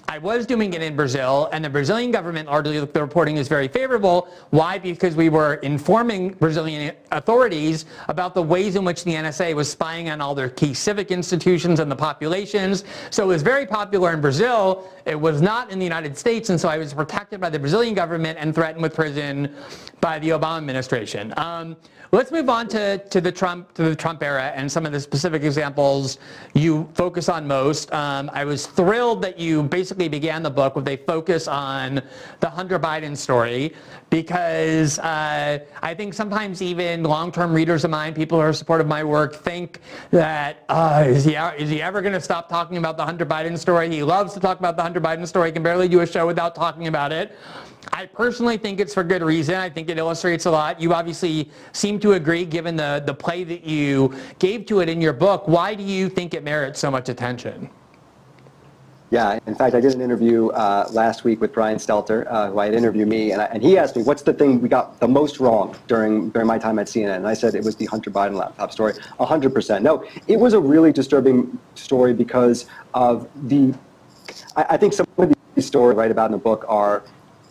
I was doing it in Brazil, and the Brazilian government largely looked the reporting is very favorable. Why? Because we were informing Brazilian authorities about the ways in which the NSA was spying on all their key civic institutions and the populations. So it was very popular in Brazil. It was not in the United States, and so I was protected by the Brazilian government and threatened with prison by the Obama administration. Um, let's move on to, to the Trump to the Trump era and some of the specific examples you focus on most. Um, I was thrilled that you basically began the book with a focus on the Hunter Biden story because uh, I think sometimes even long-term readers of mine, people who are supportive of my work, think that uh, is he is he ever going to stop talking about the Hunter Biden story? He loves to talk about the Hunter Biden story. He can barely do a show without talking about it. I personally think it's for good reason. I think it illustrates a lot. You obviously seem to agree given the, the play that you gave to it in your book. Why do you think it merits so much attention? Yeah, in fact, I did an interview uh, last week with Brian Stelter, uh, who I had interviewed me, and, I, and, he asked me, what's the thing we got the most wrong during, during my time at CNN? And I said it was the Hunter Biden laptop story, 100%. No, it was a really disturbing story because of the, I, I think some of these stories I write about in the book are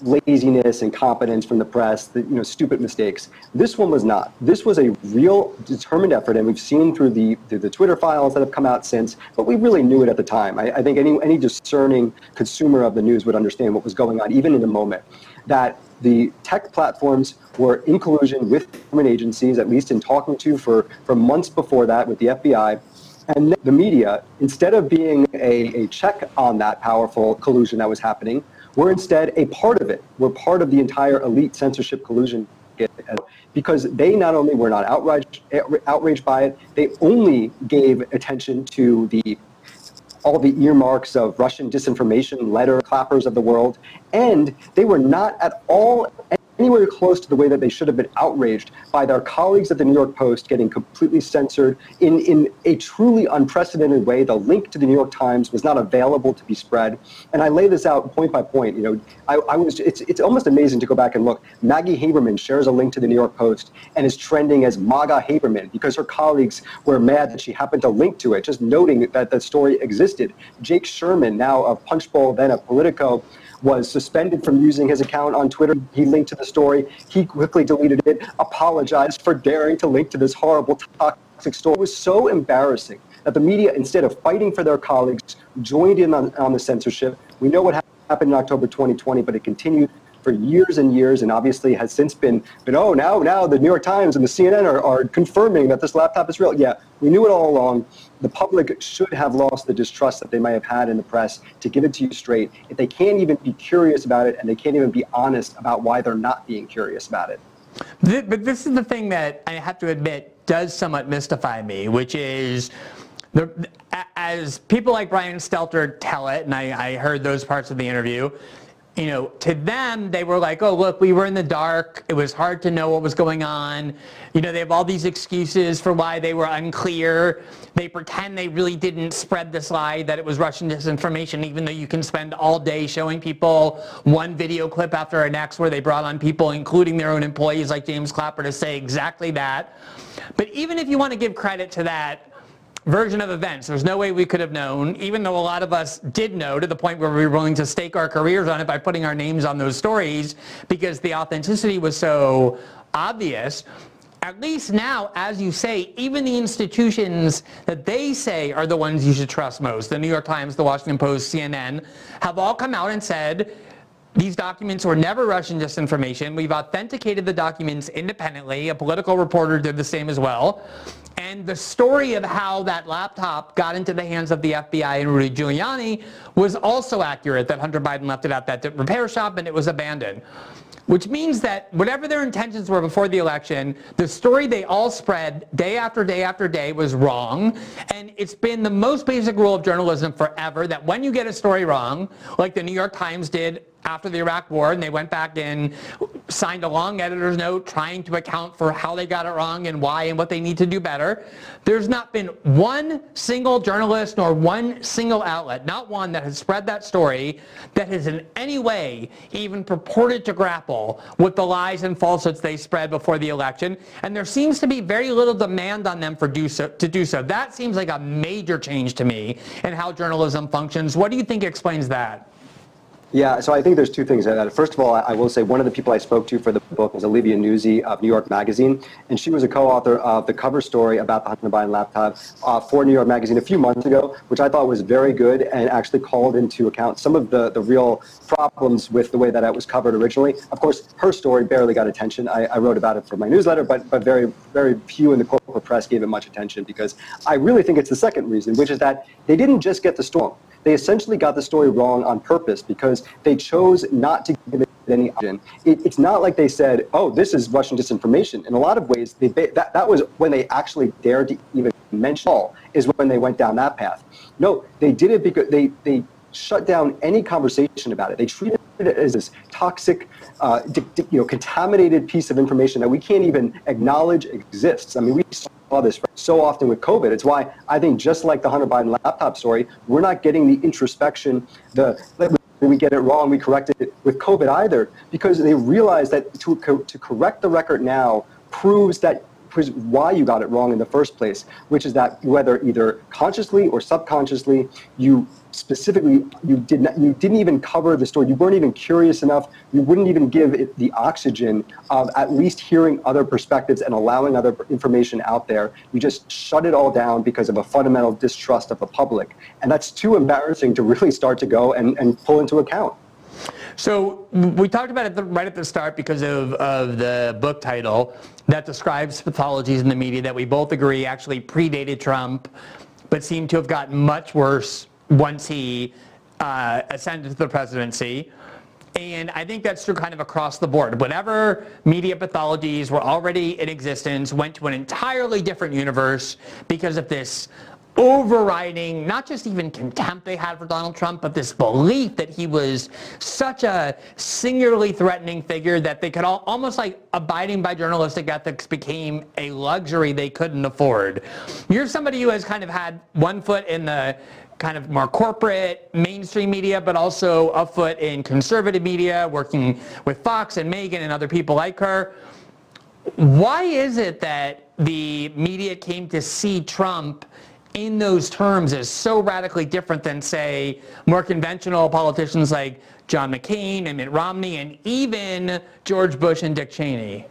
laziness, and incompetence from the press, the, you know, stupid mistakes. This one was not. This was a real determined effort, and we've seen through the through the Twitter files that have come out since, but we really knew it at the time. I, I think any any discerning consumer of the news would understand what was going on, even in the moment. That the tech platforms were in collusion with government agencies, at least in talking to for, for months before that with the FBI. And the media, instead of being a, a check on that powerful collusion that was happening, we're instead a part of it. We're part of the entire elite censorship collusion because they not only were not outraged, outraged by it, they only gave attention to the all the earmarks of Russian disinformation, letter clappers of the world, and they were not at all anywhere close to the way that they should have been outraged by their colleagues at the New York Post getting completely censored in, in a truly unprecedented way. The link to the New York Times was not available to be spread. And I lay this out point by point. You know, I, I was it's, it's almost amazing to go back and look. Maggie Haberman shares a link to the New York Post and is trending as MAGA Haberman because her colleagues were mad that she happened to link to it, just noting that that story existed. Jake Sherman, now of Punchbowl, then of Politico, was suspended from using his account on Twitter. He linked to the story. He quickly deleted it, apologized for daring to link to this horrible, toxic story. It was so embarrassing that the media, instead of fighting for their colleagues, joined in on, on the censorship. We know what happened in October 2020, but it continued for years and years, and obviously has since been, been oh, now, now the New York Times and the CNN are, are confirming that this laptop is real. Yeah, we knew it all along. The public should have lost the distrust that they might have had in the press to give it to you straight. If they can't even be curious about it and they can't even be honest about why they're not being curious about it. But this is the thing that I have to admit does somewhat mystify me, which is the, as people like Brian Stelter tell it, and I, I heard those parts of the interview, you know, to them, they were like, oh, look, we were in the dark. It was hard to know what was going on. You know, they have all these excuses for why they were unclear. They pretend they really didn't spread the lie that it was Russian disinformation, even though you can spend all day showing people one video clip after the next where they brought on people, including their own employees like James Clapper, to say exactly that. But even if you want to give credit to that, version of events. There's no way we could have known, even though a lot of us did know to the point where we were willing to stake our careers on it by putting our names on those stories because the authenticity was so obvious. At least now, as you say, even the institutions that they say are the ones you should trust most, the New York Times, the Washington Post, CNN, have all come out and said, these documents were never Russian disinformation. We've authenticated the documents independently. A political reporter did the same as well. And the story of how that laptop got into the hands of the FBI and Rudy Giuliani was also accurate, that Hunter Biden left it at that repair shop and it was abandoned. Which means that whatever their intentions were before the election, the story they all spread day after day after day was wrong. And it's been the most basic rule of journalism forever that when you get a story wrong, like the New York Times did after the Iraq War, and they went back and signed a long editor's note trying to account for how they got it wrong and why and what they need to do better. There's not been one single journalist nor one single outlet, not one that has spread that story that has in any way even purported to grapple with the lies and falsehoods they spread before the election. And there seems to be very little demand on them for do so, to do so. That seems like a major change to me in how journalism functions. What do you think explains that? Yeah, so I think there's two things. First of all, I will say one of the people I spoke to for the book was Olivia Nuzzi of New York Magazine, and she was a co-author of the cover story about the Hunter Biden laptop uh, for New York Magazine a few months ago, which I thought was very good and actually called into account some of the, the real problems with the way that it was covered originally. Of course, her story barely got attention. I, I wrote about it for my newsletter, but, but very, very few in the corporate press gave it much attention because I really think it's the second reason, which is that they didn't just get the storm they essentially got the story wrong on purpose because they chose not to give it any option. It, it's not like they said, "Oh, this is Russian disinformation." In a lot of ways, they, that that was when they actually dared to even mention all is when they went down that path. No, they did it because they they shut down any conversation about it. They treated it as this toxic, uh, you know, contaminated piece of information that we can't even acknowledge exists. I mean, we this so often with COVID. It's why I think just like the Hunter Biden laptop story, we're not getting the introspection, the we get it wrong, we correct it with COVID either, because they realize that to, to correct the record now proves that why you got it wrong in the first place, which is that whether either consciously or subconsciously you specifically you did not you didn't even cover the story. You weren't even curious enough. You wouldn't even give it the oxygen of at least hearing other perspectives and allowing other information out there. You just shut it all down because of a fundamental distrust of the public. And that's too embarrassing to really start to go and, and pull into account so we talked about it right at the start because of, of the book title that describes pathologies in the media that we both agree actually predated Trump, but seem to have gotten much worse once he uh, ascended to the presidency. And I think that's true kind of across the board. Whatever media pathologies were already in existence went to an entirely different universe because of this overriding, not just even contempt they had for Donald Trump, but this belief that he was such a singularly threatening figure that they could all, almost like abiding by journalistic ethics became a luxury they couldn't afford. You're somebody who has kind of had one foot in the kind of more corporate mainstream media, but also a foot in conservative media, working with Fox and Megyn and other people like her. Why is it that the media came to see Trump in those terms is so radically different than, say, more conventional politicians like John McCain and Mitt Romney and even George Bush and Dick Cheney?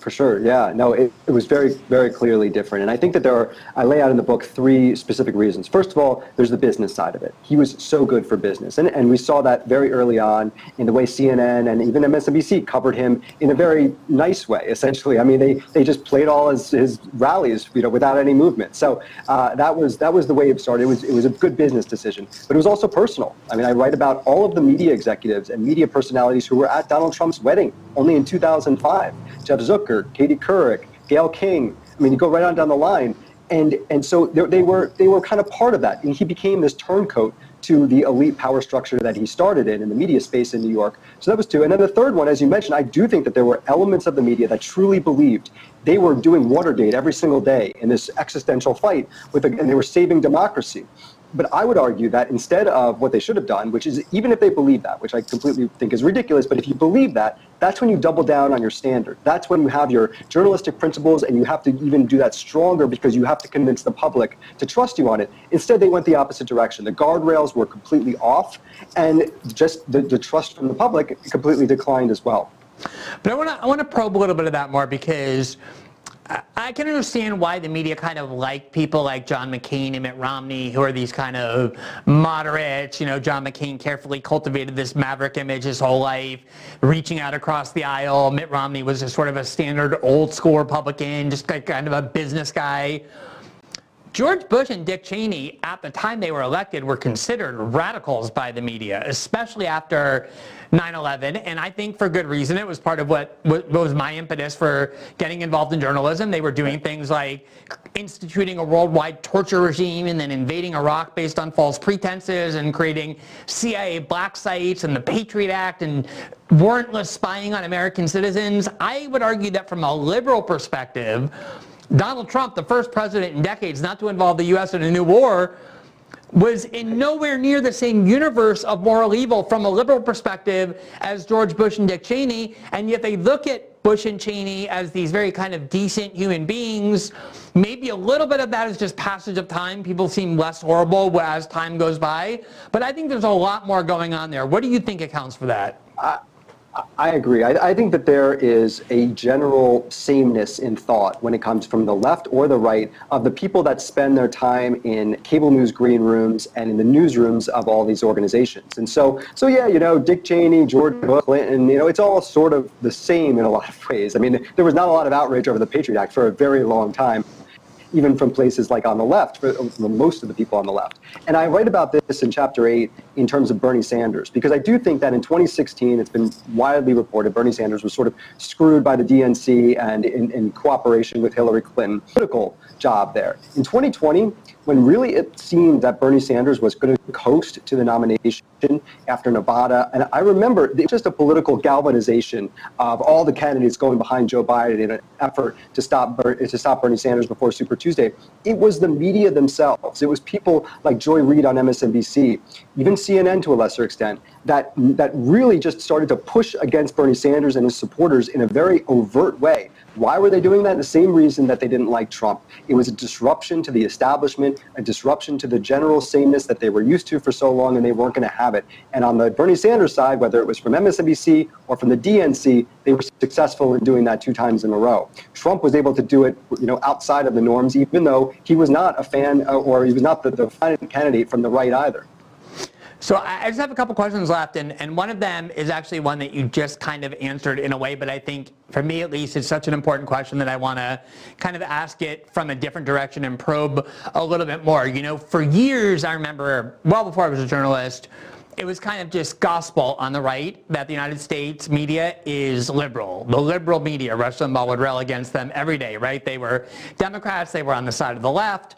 For sure, yeah. No, it, it was very, very clearly different. And I think that there are, I lay out in the book three specific reasons. First of all, there's the business side of it. He was so good for business. And, and we saw that very early on in the way CNN and even MSNBC covered him in a very nice way, essentially. I mean, they, they just played all his, his rallies, you know, without any movement. So uh, that, was, that was the way it started. It was, it was a good business decision. But it was also personal. I mean, I write about all of the media executives and media personalities who were at Donald Trump's wedding only in 2005. Jeff Zucker, Katie Couric, Gayle King. I mean, you go right on down the line. and and so they were they were kind of part of that, and he became this turncoat to the elite power structure that he started in in the media space in New York. So that was two. And then the third one, as you mentioned, I do think that there were elements of the media that truly believed they were doing Watergate every single day in this existential fight with, and they were saving democracy. But I would argue that instead of what they should have done, which is even if they believe that, which I completely think is ridiculous, but if you believe that, that's when you double down on your standard. That's when you have your journalistic principles and you have to even do that stronger because you have to convince the public to trust you on it. Instead, they went the opposite direction. The guardrails were completely off and just the, the trust from the public completely declined as well. But I want to I want to probe a little bit of that more because I can understand why the media kind of like people like John McCain and Mitt Romney, who are these kind of moderates. You know, John McCain carefully cultivated this maverick image his whole life, reaching out across the aisle. Mitt Romney was just sort of a standard old school Republican, just like kind of a business guy. George Bush and Dick Cheney, at the time they were elected, were considered radicals by the media, especially after 9-11 and i think for good reason. It was part of what, what was my impetus for getting involved in journalism. They were doing things like instituting a worldwide torture regime and then invading iraq based on false pretenses and creating cia black sites and the patriot act and warrantless spying on american citizens. I would argue that from a liberal perspective donald trump the first president in decades not to involve the us in a new war was in nowhere near the same universe of moral evil from a liberal perspective as George Bush and Dick Cheney, and yet they look at Bush and Cheney as these very kind of decent human beings. Maybe a little bit of that is just passage of time. People seem less horrible as time goes by. But I think there's a lot more going on there. What do you think accounts for that? I agree. I, I, think that there is a general sameness in thought when it comes from the left or the right of the people that spend their time in cable news green rooms and in the newsrooms of all these organizations. And so, so yeah, you know, Dick Cheney, George Bush, Clinton, you know, it's all sort of the same in a lot of ways. I mean, there was not a lot of outrage over the Patriot Act for a very long time even from places like on the left, for most of the people on the left. And I write about this in chapter 8 in terms of Bernie Sanders, because I do think that in 2016, it's been widely reported Bernie Sanders was sort of screwed by the DNC and in, in cooperation with Hillary Clinton. Political job there. In 2020, when really it seemed that Bernie Sanders was going to coast to the nomination after Nevada. And I remember it was just a political galvanization of all the candidates going behind Joe Biden in an effort to stop to stop Bernie Sanders before Super Tuesday. It was the media themselves. It was people like Joy Reid on MSNBC, even CNN to a lesser extent, that that really just started to push against Bernie Sanders and his supporters in a very overt way. Why were they doing that? The same reason that they didn't like Trump. It was a disruption to the establishment, a disruption to the general sameness that they were used to for so long, and they weren't going to have it. And on the Bernie Sanders side, whether it was from MSNBC or from the DNC, they were successful in doing that two times in a row. Trump was able to do it, you know, outside of the norms, even though he was not a fan uh, or he was not the, the candidate from the right either. So I just have a couple questions left, and, and one of them is actually one that you just kind of answered in a way, but I think for me at least, it's such an important question that I want to kind of ask it from a different direction and probe a little bit more. You know, for years, I remember, well before I was a journalist, it was kind of just gospel on the right that the United States media is liberal. The liberal media, Rush Limbaugh would rail against them every day, right? They were Democrats, they were on the side of the left.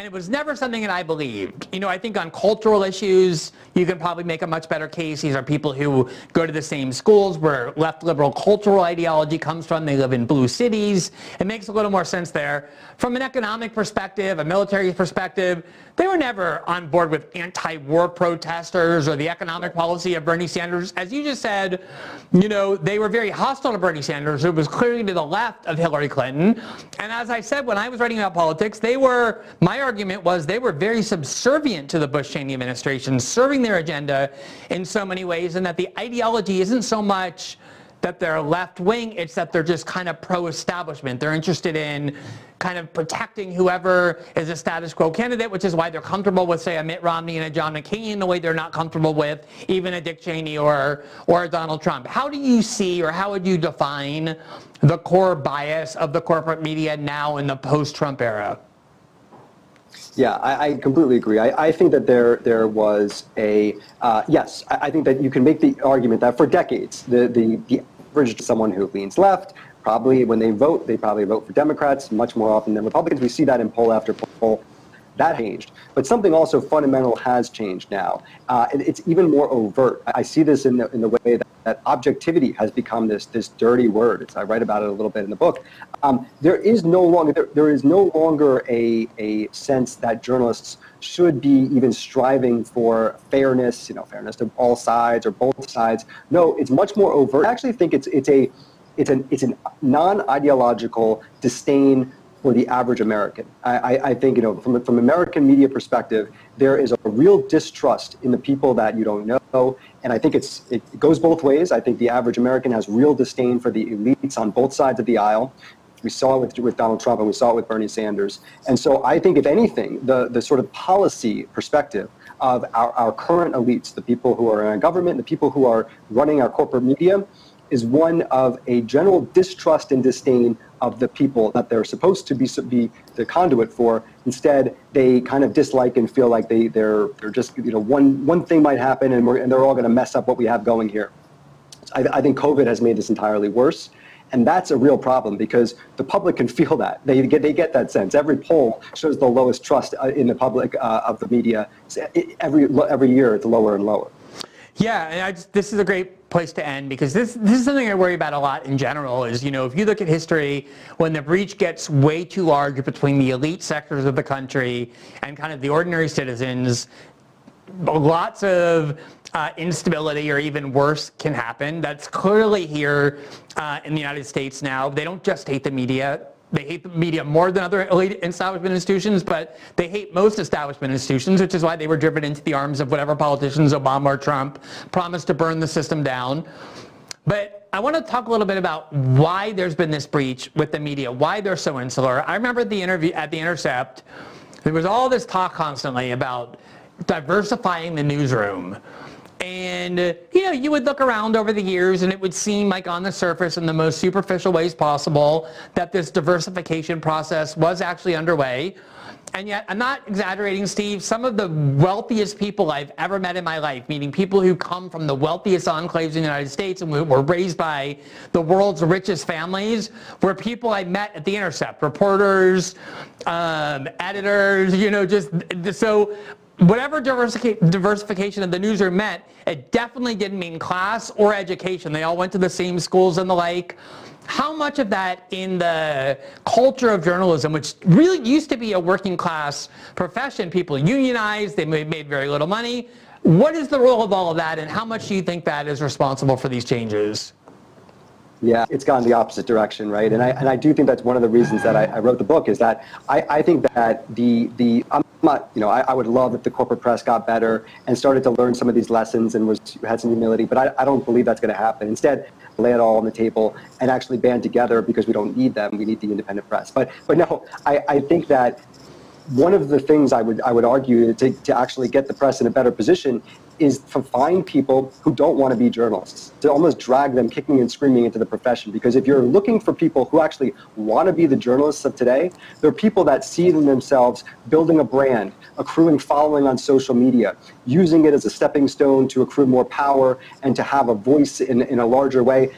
And it was never something that I believed. You know, I think on cultural issues, you can probably make a much better case. These are people who go to the same schools where left liberal cultural ideology comes from. They live in blue cities. It makes a little more sense there. From an economic perspective, a military perspective, they were never on board with anti-war protesters or the economic policy of Bernie Sanders. As you just said, you know, they were very hostile to Bernie Sanders, who was clearly to the left of Hillary Clinton. And as I said, when I was writing about politics, they were, my argument was they were very subservient to the Bush-Cheney administration, serving their agenda in so many ways, and that the ideology isn't so much that they're left wing, it's that they're just kind of pro establishment. They're interested in kind of protecting whoever is a status quo candidate, which is why they're comfortable with, say, a Mitt Romney and a John McCain the way they're not comfortable with even a Dick Cheney or, or a Donald Trump. How do you see or how would you define the core bias of the corporate media now in the post Trump era? Yeah, I, I, completely agree. I, I, think that there there was a uh, yes. I, I, think that you can make the argument that for decades the the, the average someone who leans left probably when they vote, they probably vote for Democrats much more often than Republicans. We see that in poll after poll. That changed. But something also fundamental has changed now. Uh, it, it's even more overt. I see this in the, in the way that, that objectivity has become this, this dirty word. It's, I write about it a little bit in the book. Um, there is no longer, there, there is no longer a, a sense that journalists should be even striving for fairness, you know, fairness to all sides or both sides. No, it's much more overt. I actually think it's, it's a, it's an, it's a non-ideological disdain for the average American. I, I, I think, you know, from, from American media perspective, there is a real distrust in the people that you don't know. And I think it's, it goes both ways. I think the average American has real disdain for the elites on both sides of the aisle. We saw it with, with Donald Trump and we saw it with Bernie Sanders. And so I think, if anything, the, the sort of policy perspective of our, our current elites, the people who are in government, the people who are running our corporate media, is one of a general distrust and disdain of the people that they're supposed to be, be the conduit for. Instead, they kind of dislike and feel like they, they're, they're just, you know, one, one thing might happen and, we're, and they're all going to mess up what we have going here. I, I think COVID has made this entirely worse. And that's a real problem because the public can feel that. They get, they get that sense. Every poll shows the lowest trust uh, in the public uh, of the media. Every, every year, it's lower and lower. Yeah, and just, this is a great place to end because this this is something I worry about a lot in general. Is you know if you look at history, when the breach gets way too large between the elite sectors of the country and kind of the ordinary citizens, lots of uh, instability or even worse can happen. That's clearly here uh, in the United States now. They don't just hate the media they hate the media more than other elite establishment institutions, but they hate most establishment institutions, which is why they were driven into the arms of whatever politicians, Obama or Trump, promised to burn the system down. But I want to talk a little bit about why there's been this breach with the media, why they're so insular. I remember the interview at The Intercept, there was all this talk constantly about diversifying the newsroom. And, you know, you would look around over the years and it would seem like on the surface in the most superficial ways possible that this diversification process was actually underway. And yet, I'm not exaggerating, Steve. Some of the wealthiest people I've ever met in my life, meaning people who come from the wealthiest enclaves in the United States and were raised by the world's richest families, were people I met at The Intercept, reporters, um, editors, you know, just so whatever diversification of the newsroom meant, it definitely didn't mean class or education. They all went to the same schools and the like. How much of that in the culture of journalism, which really used to be a working class profession, people unionized, they made very little money. What is the role of all of that, and how much do you think that is responsible for these changes? Yeah, it's gone the opposite direction, right? And I and I do think that's one of the reasons that I, I wrote the book is that I, I think that the the I'm not you know I, I would love if the corporate press got better and started to learn some of these lessons and was had some humility, but I, I don't believe that's going to happen. Instead, lay it all on the table and actually band together because we don't need them. We need the independent press. But but no, I, I think that one of the things I would I would argue to, to actually get the press in a better position is to find people who don't want to be journalists, to almost drag them kicking and screaming into the profession. Because if you're looking for people who actually want to be the journalists of today, they're people that see themselves building a brand, accruing following on social media, using it as a stepping stone to accrue more power and to have a voice in, in a larger way.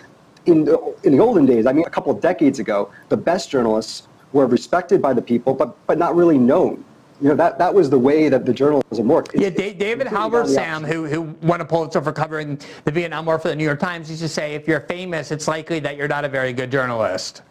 In the, in the olden days, I mean, a couple of decades ago, the best journalists were respected by the people, but, but not really known you know, that, that was the way that the journalism worked. It's, yeah, David Halberstam, who, who won a Pulitzer for covering the Vietnam War for the New York Times, used to say, if you're famous, it's likely that you're not a very good journalist.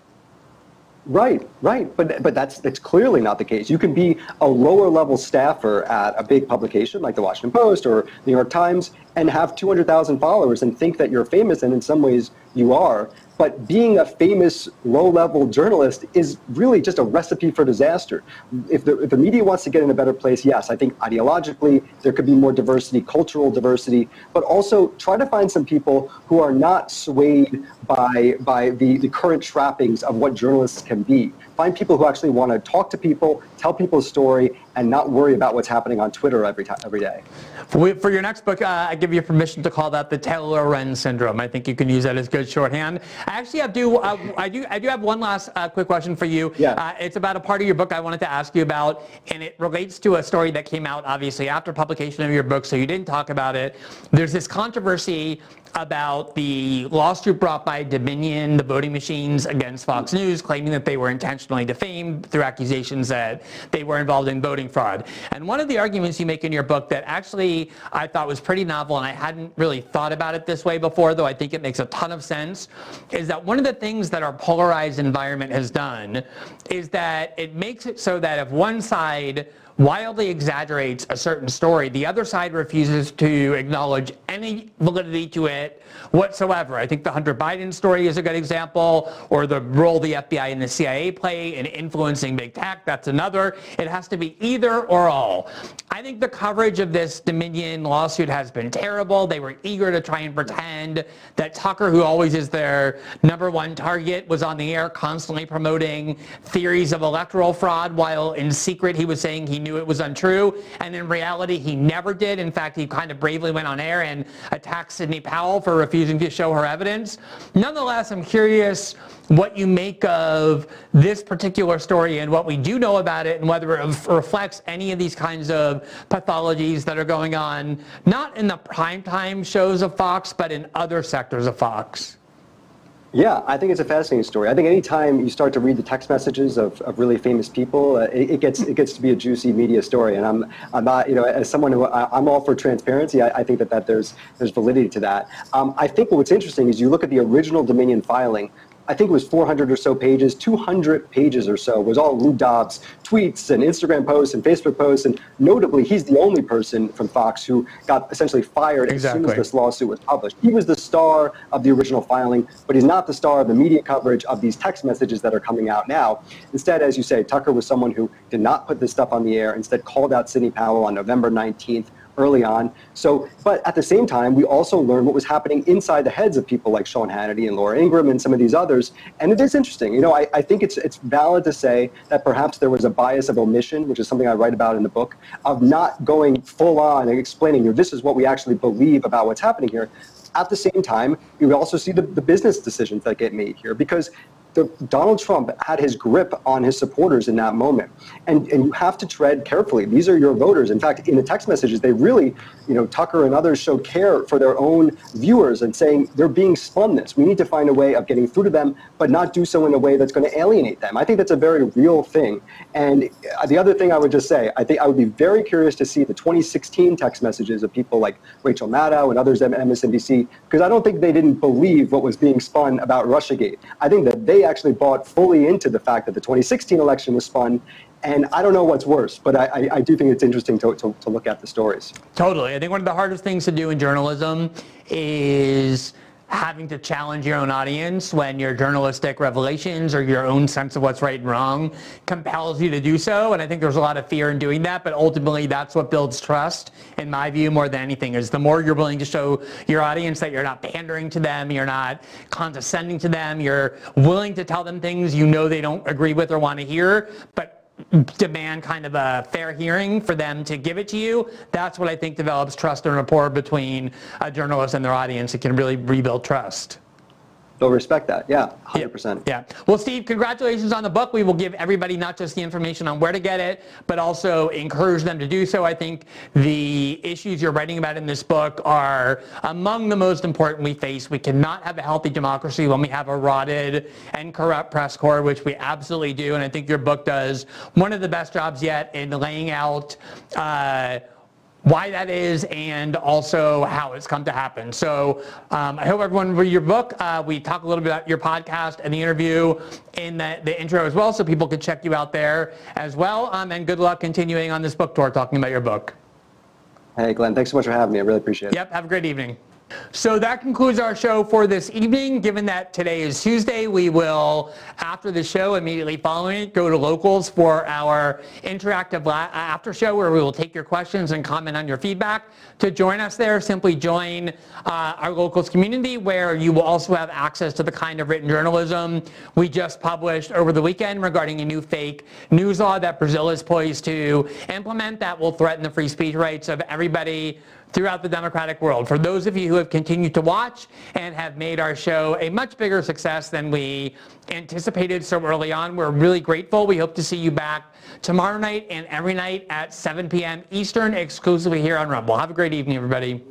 Right, right, but but that's that's clearly not the case. You can be a lower level staffer at a big publication like the Washington Post or New York Times and have 200,000 followers and think that you're famous, and in some ways you are. But being a famous low-level journalist is really just a recipe for disaster. If the, if the media wants to get in a better place, yes, I think ideologically there could be more diversity, cultural diversity, but also try to find some people who are not swayed by, by the, the current trappings of what journalists can be. Find people who actually want to talk to people, tell people a story, and not worry about what's happening on Twitter every, time, every day. For, for your next book, uh, I give you permission to call that the Taylor Lorenz syndrome. I think you can use that as good shorthand. I actually have do uh, I do I do have one last uh, quick question for you. Yeah. Uh, it's about a part of your book I wanted to ask you about, and it relates to a story that came out obviously after publication of your book, so you didn't talk about it. There's this controversy about the lawsuit brought by Dominion, the voting machines, against Fox News, claiming that they were intentionally defamed through accusations that they were involved in voting fraud. And one of the arguments you make in your book that actually I thought was pretty novel, and I hadn't really thought about it this way before, though I think it makes a ton of sense, is that one of the things that our polarized environment has done is that it makes it so that if one side wildly exaggerates a certain story, the other side refuses to acknowledge any validity to it whatsoever. I think the Hunter Biden story is a good example, or the role the FBI and the CIA play in influencing big tech, that's another. It has to be either or all. I think the coverage of this Dominion lawsuit has been terrible. They were eager to try and pretend that Tucker, who always is their number one target, was on the air constantly promoting theories of electoral fraud, while in secret he was saying he knew it was untrue. And in reality, he never did. In fact, he kind of bravely went on air and attacked Sidney Powell for refusing to show her evidence. Nonetheless, I'm curious what you make of this particular story and what we do know about it and whether it reflects any of these kinds of pathologies that are going on, not in the primetime shows of Fox, but in other sectors of Fox. Yeah, I think it's a fascinating story. I think anytime you start to read the text messages of, of really famous people, uh, it, it, gets it gets to be a juicy media story. And I'm I'm not you know as someone who I, am all for transparency, I, I, think that, that there's there's validity to that. Um, I think what's interesting is you look at the original Dominion filing. I think it was 400 or so pages, 200 pages or so was all Lou Dobbs tweets and Instagram posts and Facebook posts. And notably, he's the only person from Fox who got essentially fired exactly. as soon as this lawsuit was published. He was the star of the original filing, but he's not the star of the media coverage of these text messages that are coming out now. Instead, as you say, Tucker was someone who did not put this stuff on the air, instead called out Sidney Powell on November 19th early on. So, but at the same time, we also learned what was happening inside the heads of people like Sean Hannity and Laura Ingraham and some of these others. And it is interesting. You know, I, I think it's it's valid to say that perhaps there was a bias of omission, which is something I write about in the book, of not going full on and explaining, you know, this is what we actually believe about what's happening here. At the same time, you also see the, the business decisions that get made here because the, Donald Trump had his grip on his supporters in that moment. And, and you have to tread carefully. These are your voters. In fact, in the text messages, they really, you know, Tucker and others show care for their own viewers and saying they're being spun this. We need to find a way of getting through to them, but not do so in a way that's going to alienate them. I think that's a very real thing. And uh, the other thing I would just say, I think I would be very curious to see the 2016 text messages of people like Rachel Maddow and others at MSNBC, because I don't think they didn't believe what was being spun about Russiagate. I think that they actually bought fully into the fact that the 2016 election was spun. And I don't know what's worse, but I, I, I do think it's interesting to, to, to look at the stories. Totally. I think one of the hardest things to do in journalism is having to challenge your own audience when your journalistic revelations or your own sense of what's right and wrong compels you to do so. And I think there's a lot of fear in doing that, but ultimately that's what builds trust, in my view, more than anything, is the more you're willing to show your audience that you're not pandering to them, you're not condescending to them, you're willing to tell them things you know they don't agree with or want to hear, but demand kind of a fair hearing for them to give it to you, that's what I think develops trust and rapport between uh, a journalist and their audience. It can really rebuild trust. They'll respect that. Yeah, 100%. Yeah. yeah. Well, Steve, congratulations on the book. We will give everybody not just the information on where to get it, but also encourage them to do so. I think the issues you're writing about in this book are among the most important we face. We cannot have a healthy democracy when we have a rotted and corrupt press corps, which we absolutely do. And I think your book does one of the best jobs yet in laying out uh, why that is and also how it's come to happen. So um, I hope everyone read your book. Uh, we talk a little bit about your podcast and the interview in the, the intro as well, so people can check you out there as well. Um, and good luck continuing on this book tour talking about your book. Hey, Glenn, thanks so much for having me. I really appreciate it. Yep, have a great evening. So that concludes our show for this evening. Given that today is Tuesday, we will, after the show, immediately following it, go to locals for our interactive after show where we will take your questions and comment on your feedback. To join us there, simply join uh, our locals community where you will also have access to the kind of written journalism we just published over the weekend regarding a new fake news law that Brazil is poised to implement that will threaten the free speech rights of everybody throughout the democratic world. For those of you who have continued to watch and have made our show a much bigger success than we anticipated so early on, we're really grateful. We hope to see you back tomorrow night and every night at 7 p.m. Eastern exclusively here on Rumble. Have a great evening, everybody.